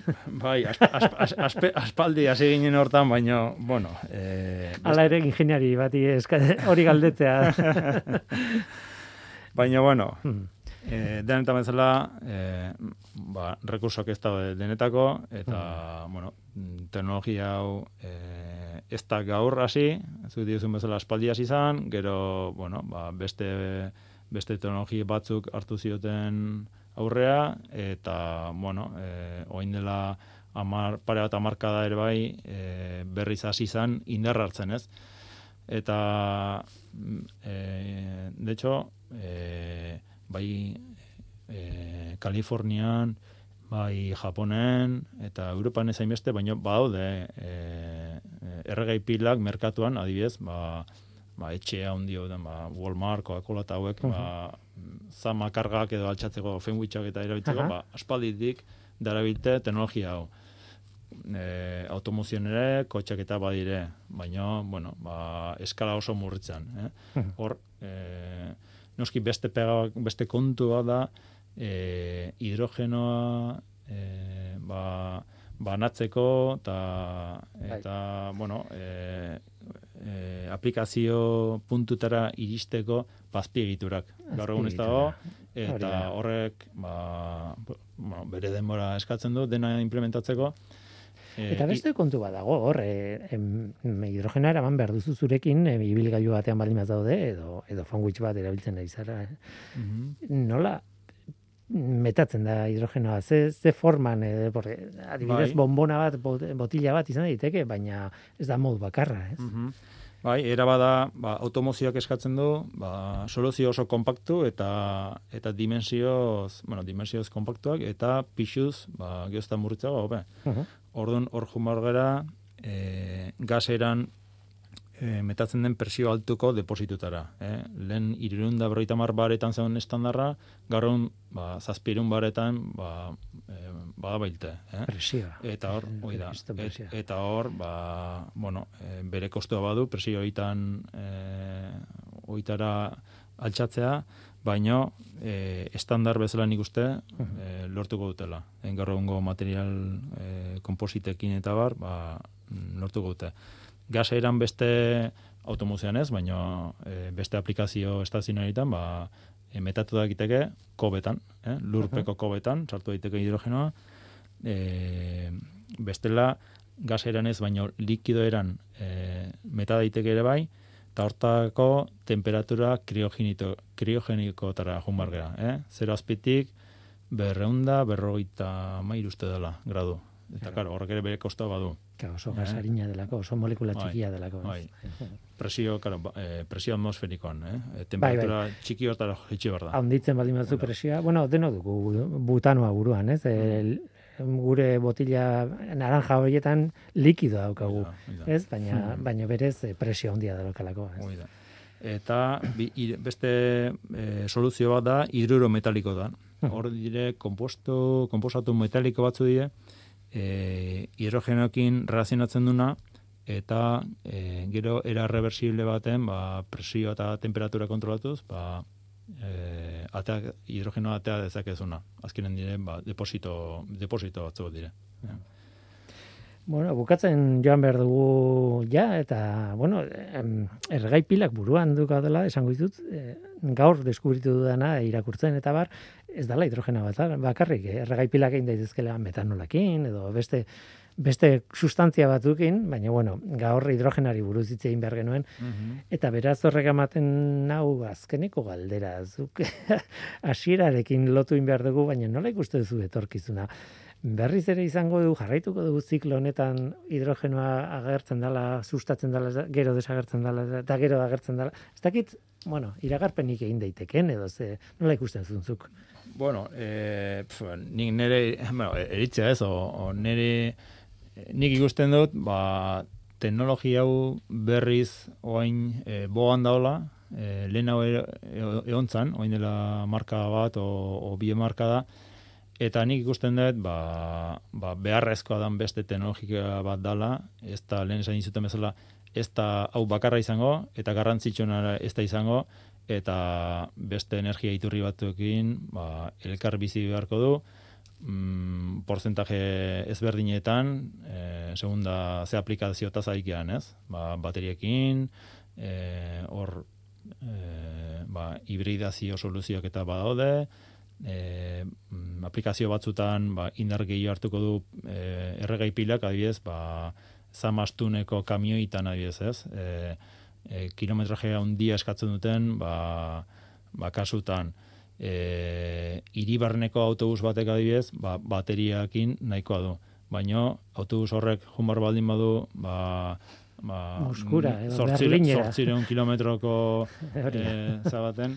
Bai, aspaldi hasi ginen hortan, baina, bueno... Eh, Ala ere ingeniari bati hori galdetzea. baina, bueno, hmm. E, denetan bezala, e, ba, rekursoak ez da denetako, eta, mm. bueno, teknologia hau e, ez da gaur hasi, zu dizun bezala espaldi hasi izan, gero, bueno, ba, beste, beste teknologia batzuk hartu zioten aurrea, eta, bueno, e, oin dela amar, pare bat amarkada ere bai, e, berriz hasi izan indarra hartzen ez. Eta, e, de hecho, e, bai e, Kalifornian, bai Japonen eta Europan ez hainbeste, baina badaude e, erregai pilak merkatuan, adibidez, ba, ba etxea handi den, ba, Walmart, Coca-Cola eta hauek, uh -huh. ba, zama kargak edo altxatzeko fenwitchak eta erabiltzeko, uh -huh. ba, aspalditik darabilte teknologia hau. E, automozioen ere, kotxak eta badire, baina, bueno, ba, eskala oso murritzen. Eh? Hor, e, noski beste pega, beste kontua da e, hidrogenoa e, ba, banatzeko ta, eta bai. bueno e, e, aplikazio puntutara iristeko bazpiegiturak. Gaur egun ez dago eta horrek ba, bueno, bere denbora eskatzen du dena implementatzeko Eh, eta beste kontu bat dago, hor, e, hidrogena eraman behar duzu zurekin, e, ibilgailu batean baldin daude, edo, edo fanguitz bat erabiltzen da izara. Mhm. Nola, metatzen da hidrogenoa, ze, ze forman, e, porque, adibidez, bai. bombona bat, botila bat izan daiteke, baina ez da mod bakarra, ez? Mm Bai, era bada, ba, automozioak eskatzen du, ba, soluzio oso kompaktu eta eta dimensioz, bueno, dimensioz kompaktuak eta pixuz, ba, geozta murritzago, hobe. Uh Orduan, hor jumar gara, e, gaseran e, metatzen den presio altuko depositutara. Eh? Lehen irurunda berroita mar baretan zegoen estandarra, garrun ba, zazpirun baretan ba, e, bada bailte. Eh? Presioa. Eta hor, oi da, et, eta hor, ba, bueno, e, bere kostua badu, presio oitan e, oitara altxatzea, baino e, estandar bezala nik uste e, lortuko dutela. Engarro material e, kompositekin eta bar, ba, lortuko dute. Gasa eran beste automuzioan ez, baino e, beste aplikazio estazionaritan, ba, e, metatu da kobetan, eh? lurpeko kobetan, sartu daiteke hidrogenoa, e, bestela gas eran ez, baino likido eran e, meta daiteke ere bai, eta hortako temperatura kriogeniko tara junbar gara, eh? Zero azpitik, berreunda, berrogeita mair uste dela, gradu. Eta, karo, horrek ere bere kosta badu. Ka oso gasarina delako, oso molekula Bai, txikia delako. bai. Presio, claro, ba- eh, presio atmosferikoan, eh? Bai, Temperatura txiki hortara jaitsi behar da. Handitzen baldin batzu Hala. presioa, bueno, deno dugu butanoa buruan, ez? El, gure botila naranja horietan likido daukagu, da, ez? Baina, Hmm. baina berez eh, presio handia daukalako, ez? Hori da. Eta bi, ir- beste e, soluzio bat da hidruro metaliko da. Hor dire komposto, komposatu metaliko batzu dire, e, hidrogenoekin relazionatzen duna, eta e, gero era reversible baten, ba, presio eta temperatura kontrolatuz, ba, e, atea, hidrogenoa atea dezakezuna. Azkenen dire, ba, deposito, deposito batzu dire. Bueno, bukatzen joan behar dugu ja, eta, bueno, ergai pilak buruan duka dela, esango ditut, eh, gaur deskubritu dudana irakurtzen, eta bar, ez dala hidrogena bat, bakarrik, eh, ergai pilak egin daitezkela metanolakin, edo beste, beste sustantzia batukin, baina, bueno, gaur hidrogenari buruz hitz egin behar genuen, Eta beraz horrek ematen nau azkeneko galdera. Zuk hasierarekin lotu in behar dugu, baina nola ikuste duzu etorkizuna? Berriz ere izango du, jarraituko dugu ziklo honetan hidrogenoa agertzen dela, sustatzen dela, gero desagertzen dela, eta gero agertzen dela. Ez dakit, bueno, iragarpenik egin daiteken, edo ze, nola ikusten zuntzuk? Bueno, eh, pf, nik nire, bueno, eritzea ez, o, o nire, nik ikusten dut, ba, teknologia hau berriz oain e, boan daola, e, lehen hau e, e- egon zan, oain dela marka bat o, o bie marka da, eta nik ikusten dut, ba, ba, beharrezkoa dan beste teknologia bat dala, ez da lehen esan bezala, ez da hau bakarra izango, eta garrantzitsuena ez da izango, eta beste energia iturri batzuekin ba, elkar bizi beharko du, mm, porcentaje ezberdinetan, e, segunda ze aplikazio tazaikian, ez? Ba, bateriekin, e, hor e, ba, hibridazio soluzioak eta badaude, e, aplikazio batzutan ba, indar gehiago hartuko du e, erregai pilak, adibidez, ba, zamastuneko kamioitan adibidez, ez? E, e, kilometraje handia eskatzen duten, ba, ba kasutan, e, iribarneko autobus batek adibidez, ba, bateriakin nahikoa du. Baina autobus horrek jumar baldin badu, ba, ba, Moskura, edo zortzireun kilometroko e, zabaten,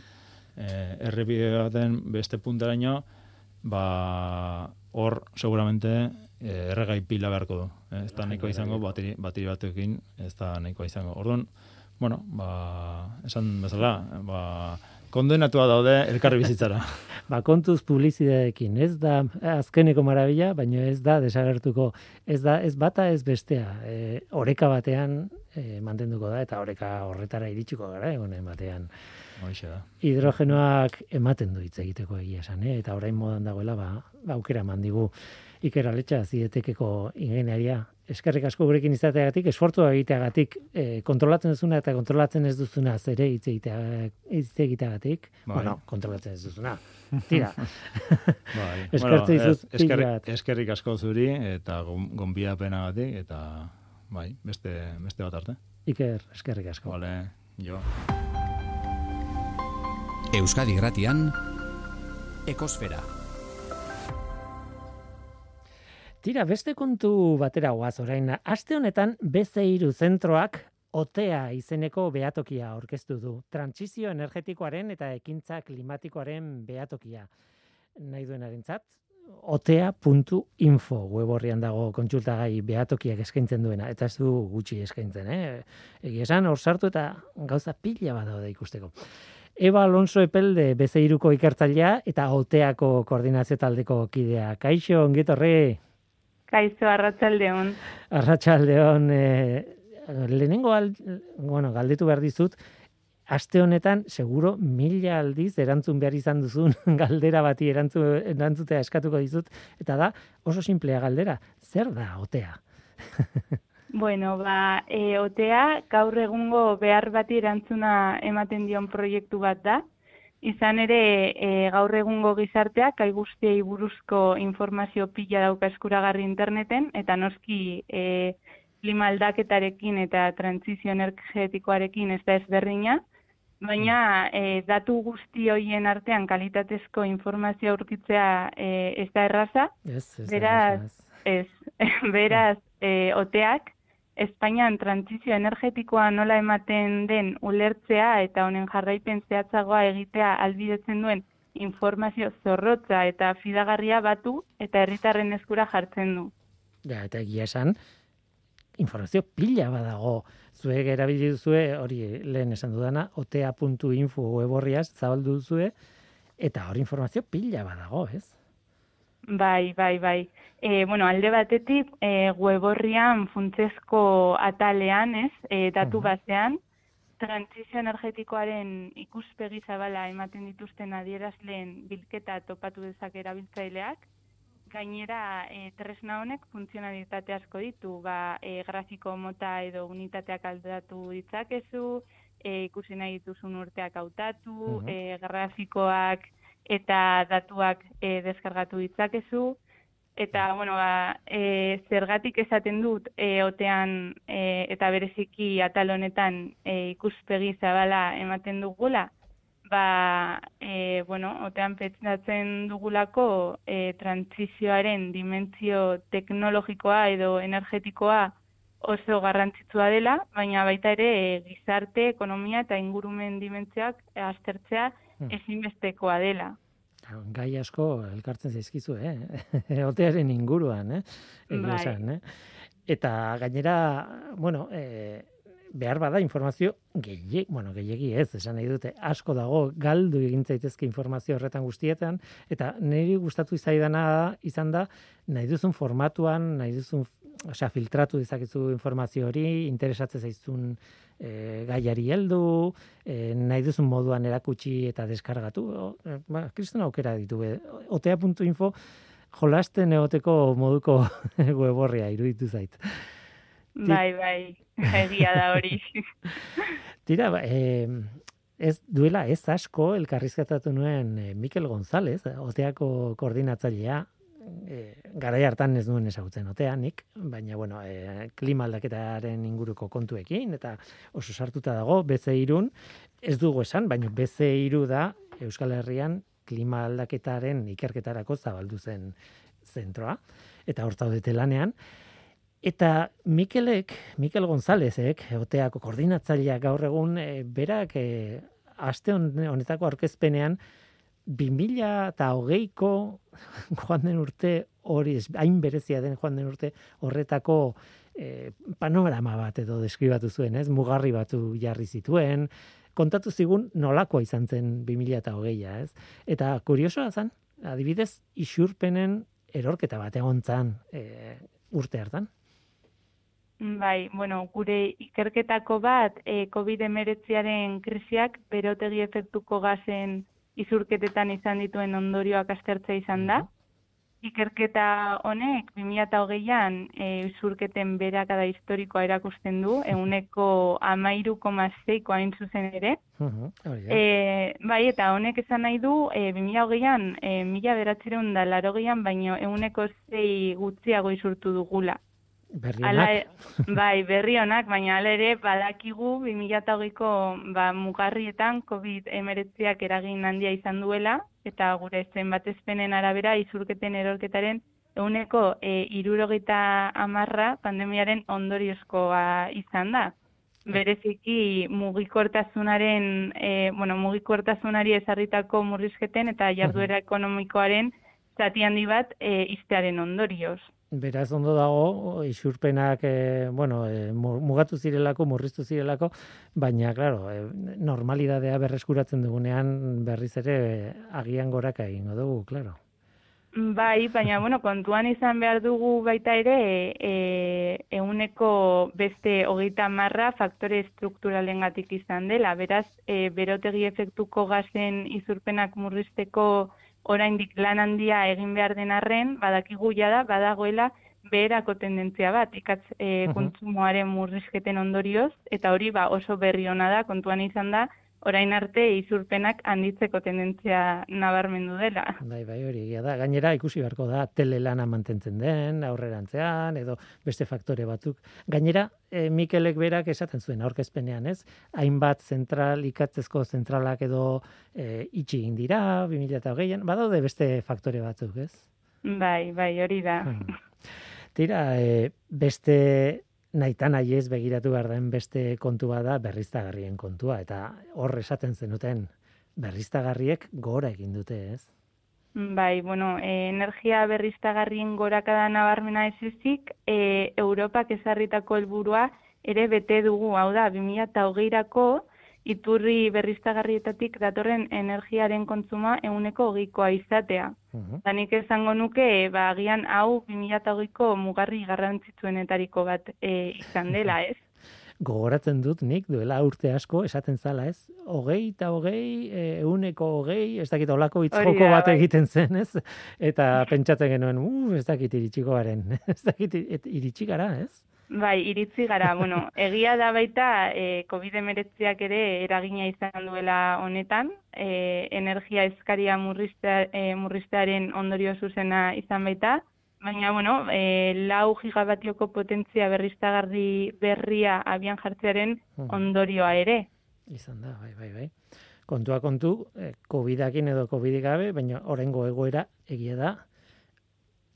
e, errepide baten beste puntaraino, ba, hor seguramente e, erregai pila beharko du. Ez da nahikoa izango, bateri, bateri batekin, ez da nahikoa izango. Orduan, bueno, ba, esan bezala, ba, kondenatua daude elkarri bizitzara. Ba, kontuz publizidadekin, ez da azkeneko marabila, baina ez da desagertuko, ez da ez bata ez bestea. E, oreka batean e, mantenduko da eta oreka horretara iritsiko gara egonen batean. Hoixe da. Hidrogenoak ematen du hitz egiteko egia esan, eh? eta orain modan dagoela ba, ba aukera eman digu Iker Aletxa zietekeko ingenieria. Eskerrik asko gurekin izateagatik, esfortzua egiteagatik, eh, kontrolatzen duzuna eta kontrolatzen ez duzuna zere hitz egitea- hitz egiteagatik. Bai. Bueno, kontrolatzen ez duzuna. Tira. Bai. Eskertu dizut ez- eskerrik, bat. eskerrik asko zuri eta gon- gonbidapenagatik eta bai, beste, beste bat arte. Iker, eskerrik asko. Vale, jo. Euskadi Gratian Ekosfera. Tira, beste kontu batera guaz orain. Aste honetan B02 zentroak OTEA izeneko behatokia aurkeztu du. Trantsizio energetikoaren eta ekintza klimatikoaren behatokia. Nahi duenarentzat, otea.info web horrian dago kontsultagai behatokiak eskaintzen duena, eta ez du gutxi eskaintzen, eh? Egia esan, hor sartu eta gauza pila bat daude ikusteko. Eba Alonso Epelde bezeiruko ikertzailea eta OTEako koordinazio taldeko kidea. Kaixo, ongetorri! Kaixo arratsaldeon. Arratsaldeon eh, lehenengo al, bueno, galdetu behar dizut, aste honetan seguro mila aldiz erantzun behar izan duzun galdera bati erantzu, erantzutea eskatuko dizut, eta da oso simplea galdera, zer da otea? Bueno, ba, e, otea gaur egungo behar bati erantzuna ematen dion proiektu bat da. Izan ere, e, gaur egungo gizarteak gai guztiei buruzko informazio pila dauka eskuragarri interneten, eta noski e, klima aldaketarekin eta trantzizio energetikoarekin ez da ezberdina, baina e, datu guzti hoien artean kalitatezko informazioa aurkitzea e, ez da erraza, Ez, ez, Beraz. Ez, beraz, e, oteak, Espainian trantzizio energetikoa nola ematen den ulertzea eta honen jarraipen zehatzagoa egitea albidetzen duen informazio zorrotza eta fidagarria batu eta herritarren eskura jartzen du. Ja, eta egia esan, informazio pila badago. Zuek erabili duzue, hori lehen esan dudana, otea.info weborriaz zabaldu duzue, eta hori informazio pila badago, ez? Bai, bai, bai. E, bueno, alde batetik, e, weborrian funtsezko atalean, ez, e, datu basean, transizio energetikoaren ikuspegi zabala ematen dituzten adierazleen bilketa topatu dezak erabiltzaileak, gainera e, tresna honek funtzionalitate asko ditu, ba, e, grafiko mota edo unitateak aldatu ditzakezu, e, ikusi nahi dituzun urteak hautatu, uh e, grafikoak, eta datuak e, deskargatu ditzakezu. Eta, bueno, ba, e, zergatik esaten dut, e, otean e, eta bereziki atal honetan e, ikuspegi zabala ematen dugula, ba, e, bueno, otean petzatzen dugulako e, transizioaren dimentsio teknologikoa edo energetikoa oso garrantzitsua dela, baina baita ere e, gizarte, ekonomia eta ingurumen dimentsioak aztertzea Hmm. Ezinbestekoa dela. Gai asko elkartzen zaizkizu, eh? Otearen inguruan, eh? Bai. Esan, eh? Eta gainera, bueno, eh, behar bada informazio gehiegi, bueno, gehiegi ez, esan nahi dute, asko dago galdu egin zaitezke informazio horretan guztietan, eta niri gustatu izaidana izan da, nahi duzun formatuan, nahi duzun, osea, filtratu dezakezu informazio hori, interesatzen zaizun e, gaiari heldu, e, nahi duzun moduan erakutsi eta deskargatu, e, ba, kriston aukera ditu, e, otea.info jolasten egoteko moduko weborria iruditu zait. Bai, bai, egia da hori. Tira, ba, e, ez duela ez asko elkarrizketatu nuen Mikel González, oteako koordinatzailea, e, garai hartan ez duen ezagutzen oteanik, baina bueno, e, klima aldaketaren inguruko kontuekin eta oso sartuta dago BC irun, ez dugu esan, baina BC iru da Euskal Herrian klima aldaketaren ikerketarako zabaldu zen zentroa eta hor zaudete lanean. Eta Mikelek, Mikel Gonzálezek, oteako koordinatzaileak gaur egun, e, berak e, aste honetako aurkezpenean, 2000 eta hogeiko joan den urte hori, hain berezia den joan den urte horretako e, panorama bat edo deskribatu zuen, ez? Mugarri batu jarri zituen, kontatu zigun nolakoa izan zen 2000 eta hogeia, ez? Eta kuriosoa zen, adibidez, isurpenen erorketa bat egon zan e, urte hartan. Bai, bueno, gure ikerketako bat, e, COVID-19 krisiak berotegi efektuko gazen izurketetan izan dituen ondorioak astertza izan da. Ikerketa honek 2008an e, izurketen berakada historikoa erakusten du, eguneko amairu komazeiko hain zuzen ere. e, bai, eta honek esan nahi du, e, 2008an, e, mila beratzeron da larogeian, baino eguneko zei gutxiago izurtu dugula. Berri e, bai, berri honak, baina ala ere badakigu 2008ko ba, mugarrietan COVID-19ak eragin handia izan duela, eta gure zenbat ezpenen arabera izurketen erorketaren eguneko e, irurogeita amarra pandemiaren ondoriozkoa izan da. Bereziki mugikortasunaren, e, bueno, mugikortasunari ezarritako murrizketen eta jarduera ekonomikoaren zati handi bat e, iztearen ondorioz. Beraz ondo dago isurpenak e, bueno, e, mugatu zirelako, murriztu zirelako, baina claro, e, normalidadea berreskuratzen dugunean berriz ere agian goraka egingo dugu, claro. Bai, baina bueno, kontuan izan behar dugu baita ere e, euneko beste hogeita marra faktore strukturalen izan dela. Beraz, e, berotegi efektuko gazen izurpenak murrizteko oraindik lan handia egin behar den arren, badakigu da badagoela beherako tendentzia bat, ikatz e, kontsumoaren murrizketen ondorioz, eta hori ba, oso berri ona da, kontuan izan da, orain arte izurpenak handitzeko tendentzia nabarmendu dela. Bai, bai, hori da. Gainera ikusi beharko da telelana mantentzen den aurrerantzean edo beste faktore batzuk. Gainera, e, Mikelek berak esaten zuen aurkezpenean, ez? Hainbat zentral ikatzezko zentralak edo e, itxi egin dira 2020an, badaude beste faktore batzuk, ez? Bai, bai, hori da. Hmm. Tira, e, beste naita nahi ez begiratu behar den beste kontu bada berriztagarrien kontua, eta hor esaten zenuten berriztagarriek gora egin dute ez? Bai, bueno, e, energia berriztagarrien gorakada nabarmena ez ezik, e, Europak ezarritako helburua ere bete dugu, hau da, 2008-rako iturri berriztagarrietatik datorren energiaren kontzuma euneko hogeikoa izatea. Uh Danik esango nuke, ba, agian hau 2008ko mugarri garrantzitsuenetariko bat e, izan dela, ez? gogoratzen dut nik duela urte asko esaten zala, ez? Hogei eta hogei, euneko hogei, ez dakit olako itzoko bat bai. egiten zen, ez? Eta pentsatzen genuen, uh, ez dakit iritsiko garen, ez dakit iritsi gara, ez? Bai, iritsi gara, bueno, egia da baita e, COVID-19 ere eragina izan duela honetan, e, energia eskaria murriztea, e, murriztearen ondorio zuzena izan baita, Baina, bueno, e, lau gigabatioko potentzia berriztagarri berria abian jartzearen hmm. ondorioa ere. Izan da, bai, bai, bai. Kontua kontu, eh, COVID-akin edo COVID gabe, baina orengo egoera egia da,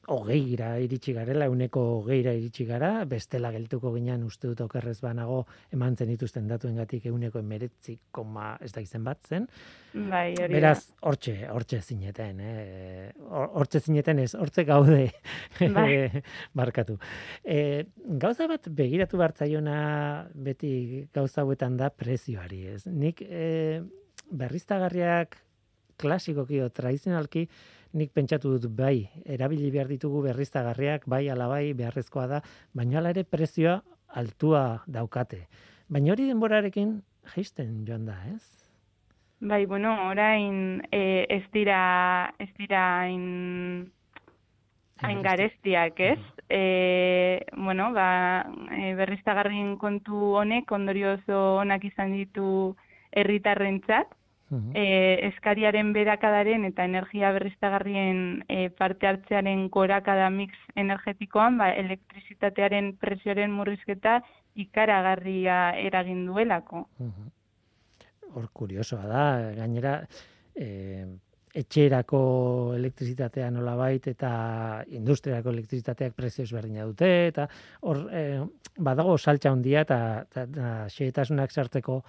hogeira iritsi garela, uneko hogeira iritsi gara, bestela geltuko ginean uste dut okerrez banago eman zen dituzten datuen gatik euneko emeretzi koma ez da izen bat zen. Bai, hori Beraz, hortxe, hortxe zineten, eh? hortxe zineten ez, hortxe gaude bai. markatu. E, gauza bat begiratu bartzaiona beti gauza hauetan da prezioari, ez? Nik e, berriztagarriak klasikoki o tradizionalki, nik pentsatu dut bai, erabili behar ditugu berriztagarriak, bai alabai beharrezkoa da, baina ala ere prezioa altua daukate. Baina hori denborarekin jaisten joan da, ez? Bai, bueno, orain e, ez dira, ez dira hain, hain garestiak, ez? E, bueno, ba, e, berriztagarrien kontu honek, ondorio oso onak izan ditu herritarrentzat, e, eskariaren berakadaren eta energia berriztagarrien e, parte hartzearen gorakada mix energetikoan, ba, elektrizitatearen presioaren murrizketa ikaragarria eragin duelako. Hor kuriosoa da, gainera, e, etxerako elektrizitatea nola bait, eta industriako elektrizitateak prezio ezberdina dute, eta hor, e, badago saltza handia eta, eta, eta xeetasunak sartzeko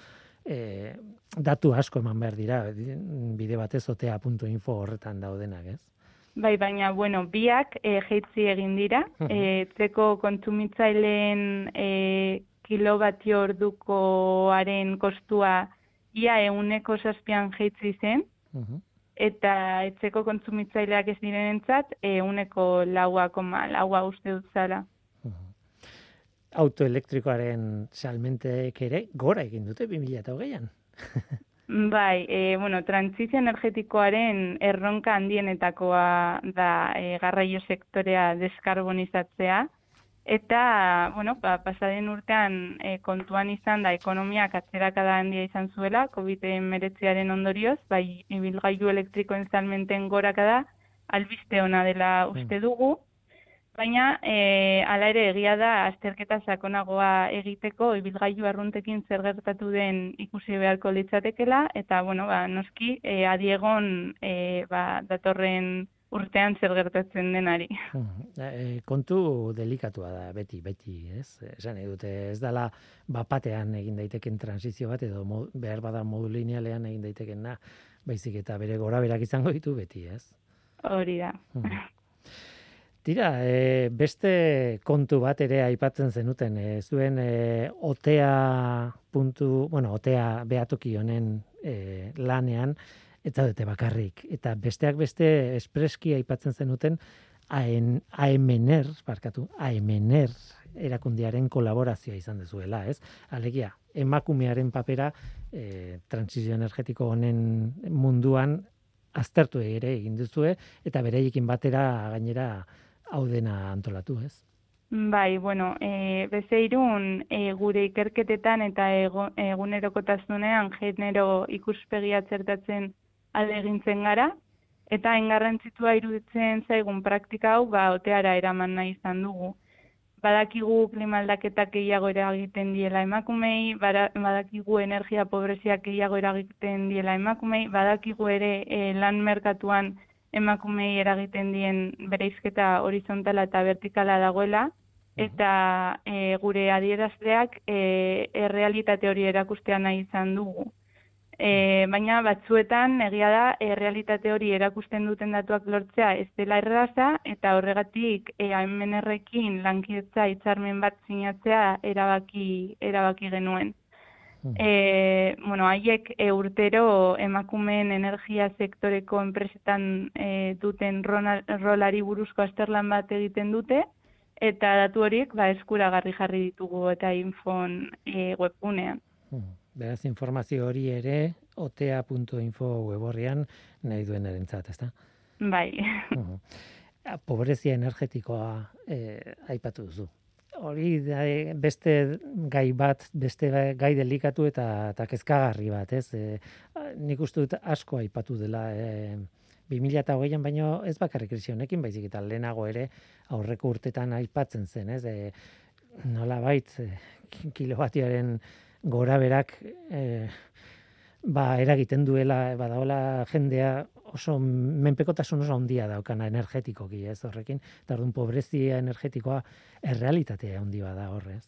e, datu asko eman behar dira, bide batez otea puntu info horretan daudenak, ez? Bai, baina, bueno, biak e, jeitzi egin dira, e, zeko kontsumitzaileen e, kilobatio ordukoaren kostua ia euneko zazpian jeitzi zen, eta etzeko kontsumitzaileak ez direnentzat euneko laua, koma, laua uste dut zala autoelektrikoaren salmenteek ere gora egin dute 2008an. bai, e, bueno, transizio energetikoaren erronka handienetakoa da e, garraio sektorea deskarbonizatzea, eta, bueno, ba, pasaden urtean e, kontuan izan da ekonomiak atzerakada handia izan zuela, COVID-19 ondorioz, bai, ibilgailu elektrikoen salmenten gorakada, albiste ona dela uste mm. dugu, Baina, e, ala ere egia da, azterketa sakonagoa egiteko, ibilgailu arruntekin zer gertatu den ikusi beharko litzatekela, eta, bueno, ba, noski, e, adiegon, e, ba, datorren urtean zer gertatzen denari. E, kontu delikatua da, beti, beti, ez? Esan dute, ez dala, bapatean egin daiteken transizio bat, edo behar bada modu linealean egin daiteken na, baizik eta bere gora berak izango ditu beti, ez? Hori da. Tira, e, beste kontu bat ere aipatzen zenuten, e, zuen e, otea puntu, bueno, otea behatoki honen e, lanean, eta dute bakarrik. Eta besteak beste espreski aipatzen zenuten, aemener, barkatu, aemener erakundiaren kolaborazioa izan dezuela, ez? Alegia, emakumearen papera e, transizio energetiko honen munduan aztertu ere egin duzue, eta bereikin batera gainera hau dena antolatu, ez? Bai, bueno, e, bezeirun e, gure ikerketetan eta egunerokotasunean genero ikuspegia txertatzen alde egintzen gara, eta engarrantzitua iruditzen zaigun praktika hau, ba, oteara eraman nahi izan dugu. Badakigu klimaldaketak gehiago eragiten diela emakumei, badakigu energia pobreziak gehiago eragiten diela emakumei, badakigu ere e, lan merkatuan emakumei eragiten dien bereizketa horizontala eta vertikala dagoela, eta e, gure adierazleak e, errealitate hori erakustea nahi izan dugu. E, baina batzuetan egia da errealitate hori erakusten duten datuak lortzea ez dela erraza eta horregatik e, AMNRekin lankidetza hitzarmen bat sinatzea erabaki erabaki genuen. E, bueno, haiek e, urtero emakumeen energia sektoreko enpresetan e, duten rolari buruzko azterlan bat egiten dute, eta datu horiek ba, eskuragarri jarri ditugu eta infon e, webgunean. Hmm. Beraz, informazio hori ere otea.info weborrian nahi duen erentzat, ezta? Bai. Pobrezia energetikoa eh, aipatu duzu. Hori da, beste gai bat, beste gai delikatu eta, eta kezkagarri bat, ez? E, nik uste dut asko aipatu dela e, 2008an, baino ez bakarrik krisi honekin, baizik eta lehenago ere aurreko urtetan aipatzen zen, ez? E, nola bait, kilobatiaren gora berak e, ba, eragiten duela, badaola jendea oso menpekotasun oso handia daukana energetikoki, ez horrekin, eta orduan pobrezia energetikoa errealitatea handi bada horrez.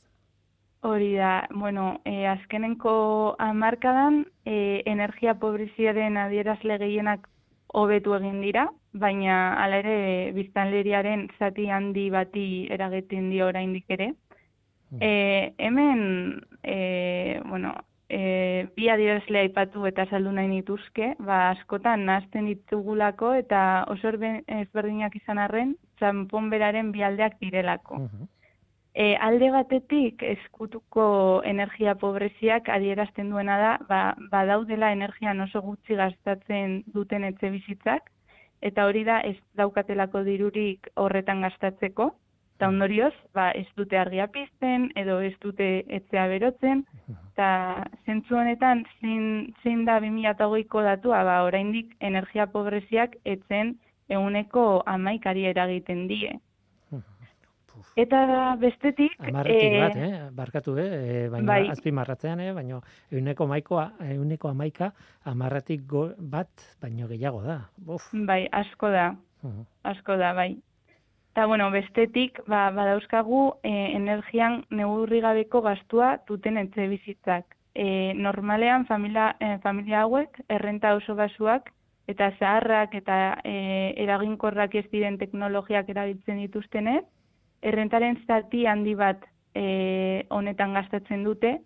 Hori da, bueno, e, azkenenko amarkadan e, energia pobreziaren adierazle gehienak hobetu egin dira, baina hala ere biztanleriaren zati handi bati eragiten dio oraindik ere. E, hemen, e, bueno, e, bi adierazlea aipatu eta saldu nahi nituzke, ba, askotan nazten ditugulako eta oso ezberdinak izan arren, txampon beraren bi aldeak direlako. E, alde batetik eskutuko energia pobreziak adierazten duena da, ba, badaudela energia oso gutxi gastatzen duten etxe bizitzak, eta hori da ez daukatelako dirurik horretan gastatzeko, eta ondorioz, ba, ez dute argia pizten, edo ez dute etzea berotzen, eta zentzu honetan, zein, da 2008ko datua, ba, oraindik energia pobreziak etzen eguneko amaikari eragiten die. Eta bestetik... Amarretik e, bat, eh? barkatu, eh? eh baina bai. azpi marratzean, eh? baina eguneko, maikoa, eguneko amaika amarretik bat, baino gehiago da. Uf. Bai, asko da. Asko da, bai. Eta, bueno, bestetik, ba, badauzkagu e, energian neurri gabeko gastua duten etxe bizitzak. E, normalean, familia, e, familia hauek, errenta oso basuak, eta zaharrak eta e, eraginkorrak ez diren teknologiak erabiltzen dituztenez, errentaren zati handi bat e, honetan gastatzen dute,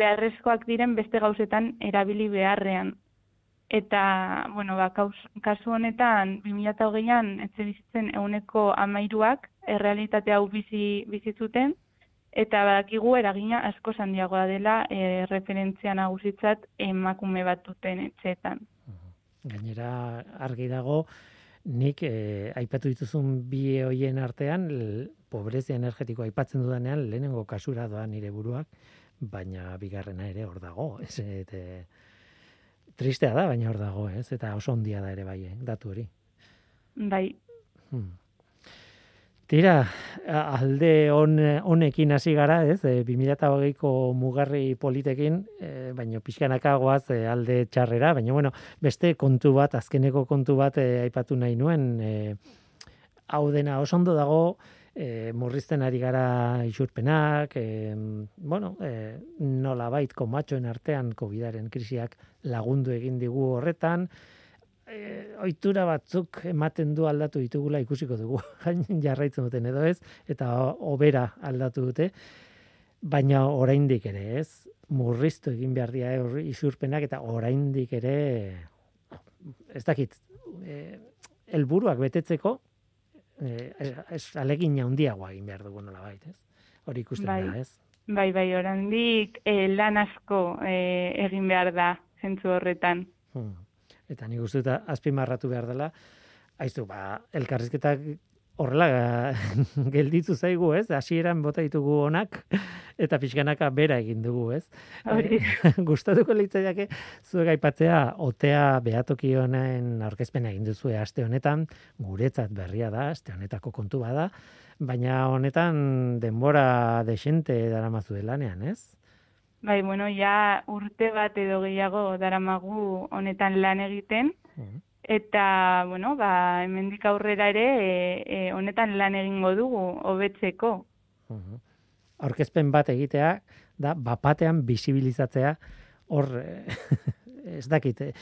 beharrezkoak diren beste gauzetan erabili beharrean. Eta, bueno, ba, kasu honetan, 2008an, etxe bizitzen eguneko amairuak, errealitate hau bizi, bizizuten, eta badakigu eragina asko zandiagoa dela e, referentzia nagusitzat emakume bat duten etxeetan. Gainera, argi dago, nik e, aipatu dituzun bi hoien artean, pobrezia energetikoa aipatzen dudanean, lehenengo kasura doa nire buruak, baina bigarrena ere hor dago. Ez, eta, tristea da, baina hor dago, ez? Eta oso ondia da ere bai, eh? datu hori. Bai. Hmm. Tira, alde on, honekin hasi gara, ez? E, 2008ko mugarri politekin, e, baina pixkanaka goaz e, alde txarrera, baina bueno, beste kontu bat, azkeneko kontu bat e, aipatu nahi nuen, e, hau dena oso ondo dago, e, murrizten ari gara isurpenak, e, bueno, e, nola bait komatxoen artean COVID-aren krisiak lagundu egin digu horretan, e, oitura batzuk ematen du aldatu ditugula ikusiko dugu, jarraitzen duten edo ez, eta obera aldatu dute, baina oraindik ere ez, murriztu egin behar dira isurpenak eta oraindik ere, ez dakit, helburuak betetzeko eh, ez alegin handiagoa egin behar dugu nola bait, ez? Hori ikusten bai. da, ez? Bai, bai, orandik eh, lan asko eh, egin behar da zentzu horretan. Hmm. Eta nik uste azpimarratu behar dela, aizu, ba, elkarrizketak horrela gelditu zaigu, ez? Hasieran bota ditugu onak eta pixkanaka bera egin dugu, ez? Hori. Gustatuko litzaiake zuek aipatzea otea behatoki honen aurkezpena egin duzu aste honetan, guretzat berria da, aste honetako kontu bada, baina honetan denbora desente daramazu lanean, ez? Bai, bueno, ja urte bat edo gehiago daramagu honetan lan egiten, mm. Eta, bueno, ba, hemendik aurrera ere e, e, honetan lan egingo dugu, hobetzeko. Mhm. Aurkezpen bat egitea, da, bapatean bisibilizatzea, hor, ez dakit, eh,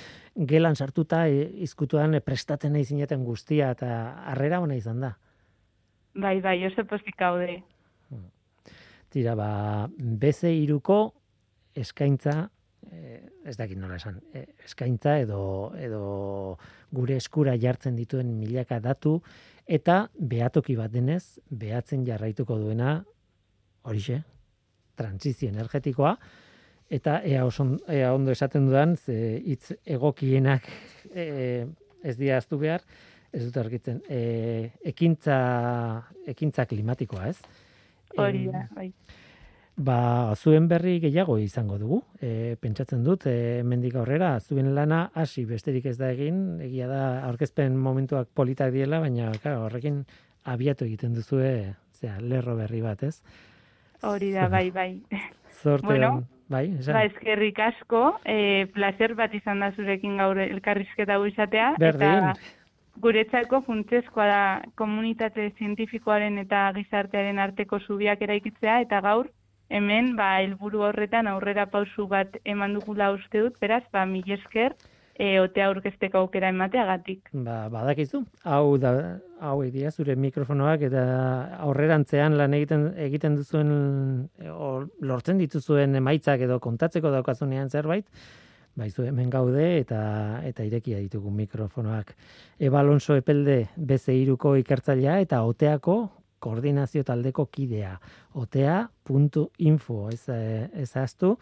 gelan sartuta e, izkutuan prestatzen nahi zineten guztia, eta harrera hona izan da. Bai, bai, oso pozik haude. Tira, ba, beze iruko eskaintza eh, ez dakit nola esan, eh, eskaintza edo, edo gure eskura jartzen dituen milaka datu, eta behatoki bat denez, behatzen jarraituko duena, horixe, transizio energetikoa, eta ea, oson, ea ondo esaten dudan, ze hitz egokienak e, ez dira aztu behar, ez dut argitzen, e, ekintza, ekintza klimatikoa, ez? Hori da, bai. Ba, zuen berri gehiago izango dugu. E, pentsatzen dut, e, mendik aurrera, zuen lana hasi besterik ez da egin, egia da, aurkezpen momentuak politak diela, baina claro, horrekin abiatu egiten duzue, zera, lerro berri bat, ez? Hori da, bai, bai. Zorte, Bueno, bai, esan. Ba, eskerrik asko, e, placer bat izan da zurekin gaur elkarrizketa hau izatea. Berdin. Eta guretzako funtsezkoa da komunitate zientifikoaren eta gizartearen arteko zubiak eraikitzea, eta gaur, hemen, ba, helburu horretan aurrera pausu bat eman dugula uste dut, beraz, ba, mil esker, e, otea aurkezteko aukera emateagatik. Ba, badakizu, hau da, hau dira zure mikrofonoak eta aurrerantzean lan egiten egiten duzuen o, lortzen dituzuen emaitzak edo kontatzeko daukazunean zerbait, baizu hemen gaude eta eta irekia ditugu mikrofonoak. Eba Alonso Epelde BC3ko ikertzailea eta Oteako koordinazio taldeko kidea. Otea.info, ez, eh, ez aztu,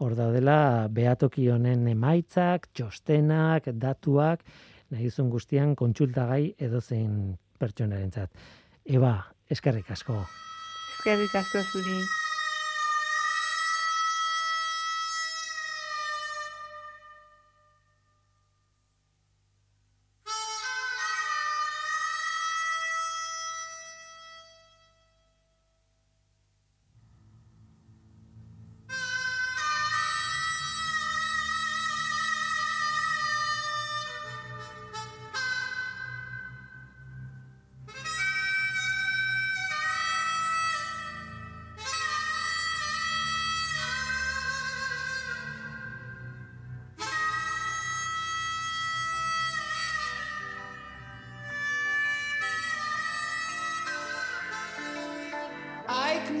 hor daudela behatoki honen emaitzak, txostenak, datuak, nahi duzun guztian kontsultagai edozein pertsonarentzat. Eba, eskerrik asko. Eskerrik asko zuri.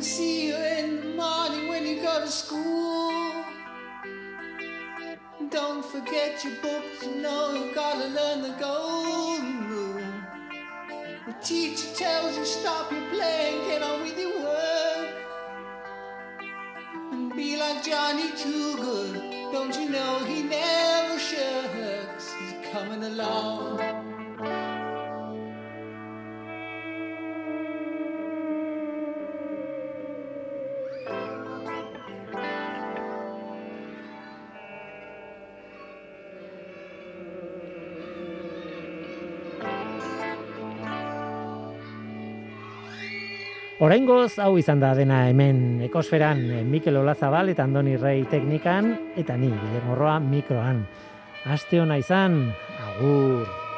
Can see you in the morning when you go to school. Don't forget your books, you know you've gotta learn the golden rule. The teacher tells you stop your playing, get on with your work. And be like Johnny Too Good. Don't you know he never shirks? He's coming along. Oraingoz hau izan da dena hemen ekosferan eh, Mikel Olazabal eta Andoni Rei teknikan eta ni Guillermo Roa mikroan. Aste ona izan, agur.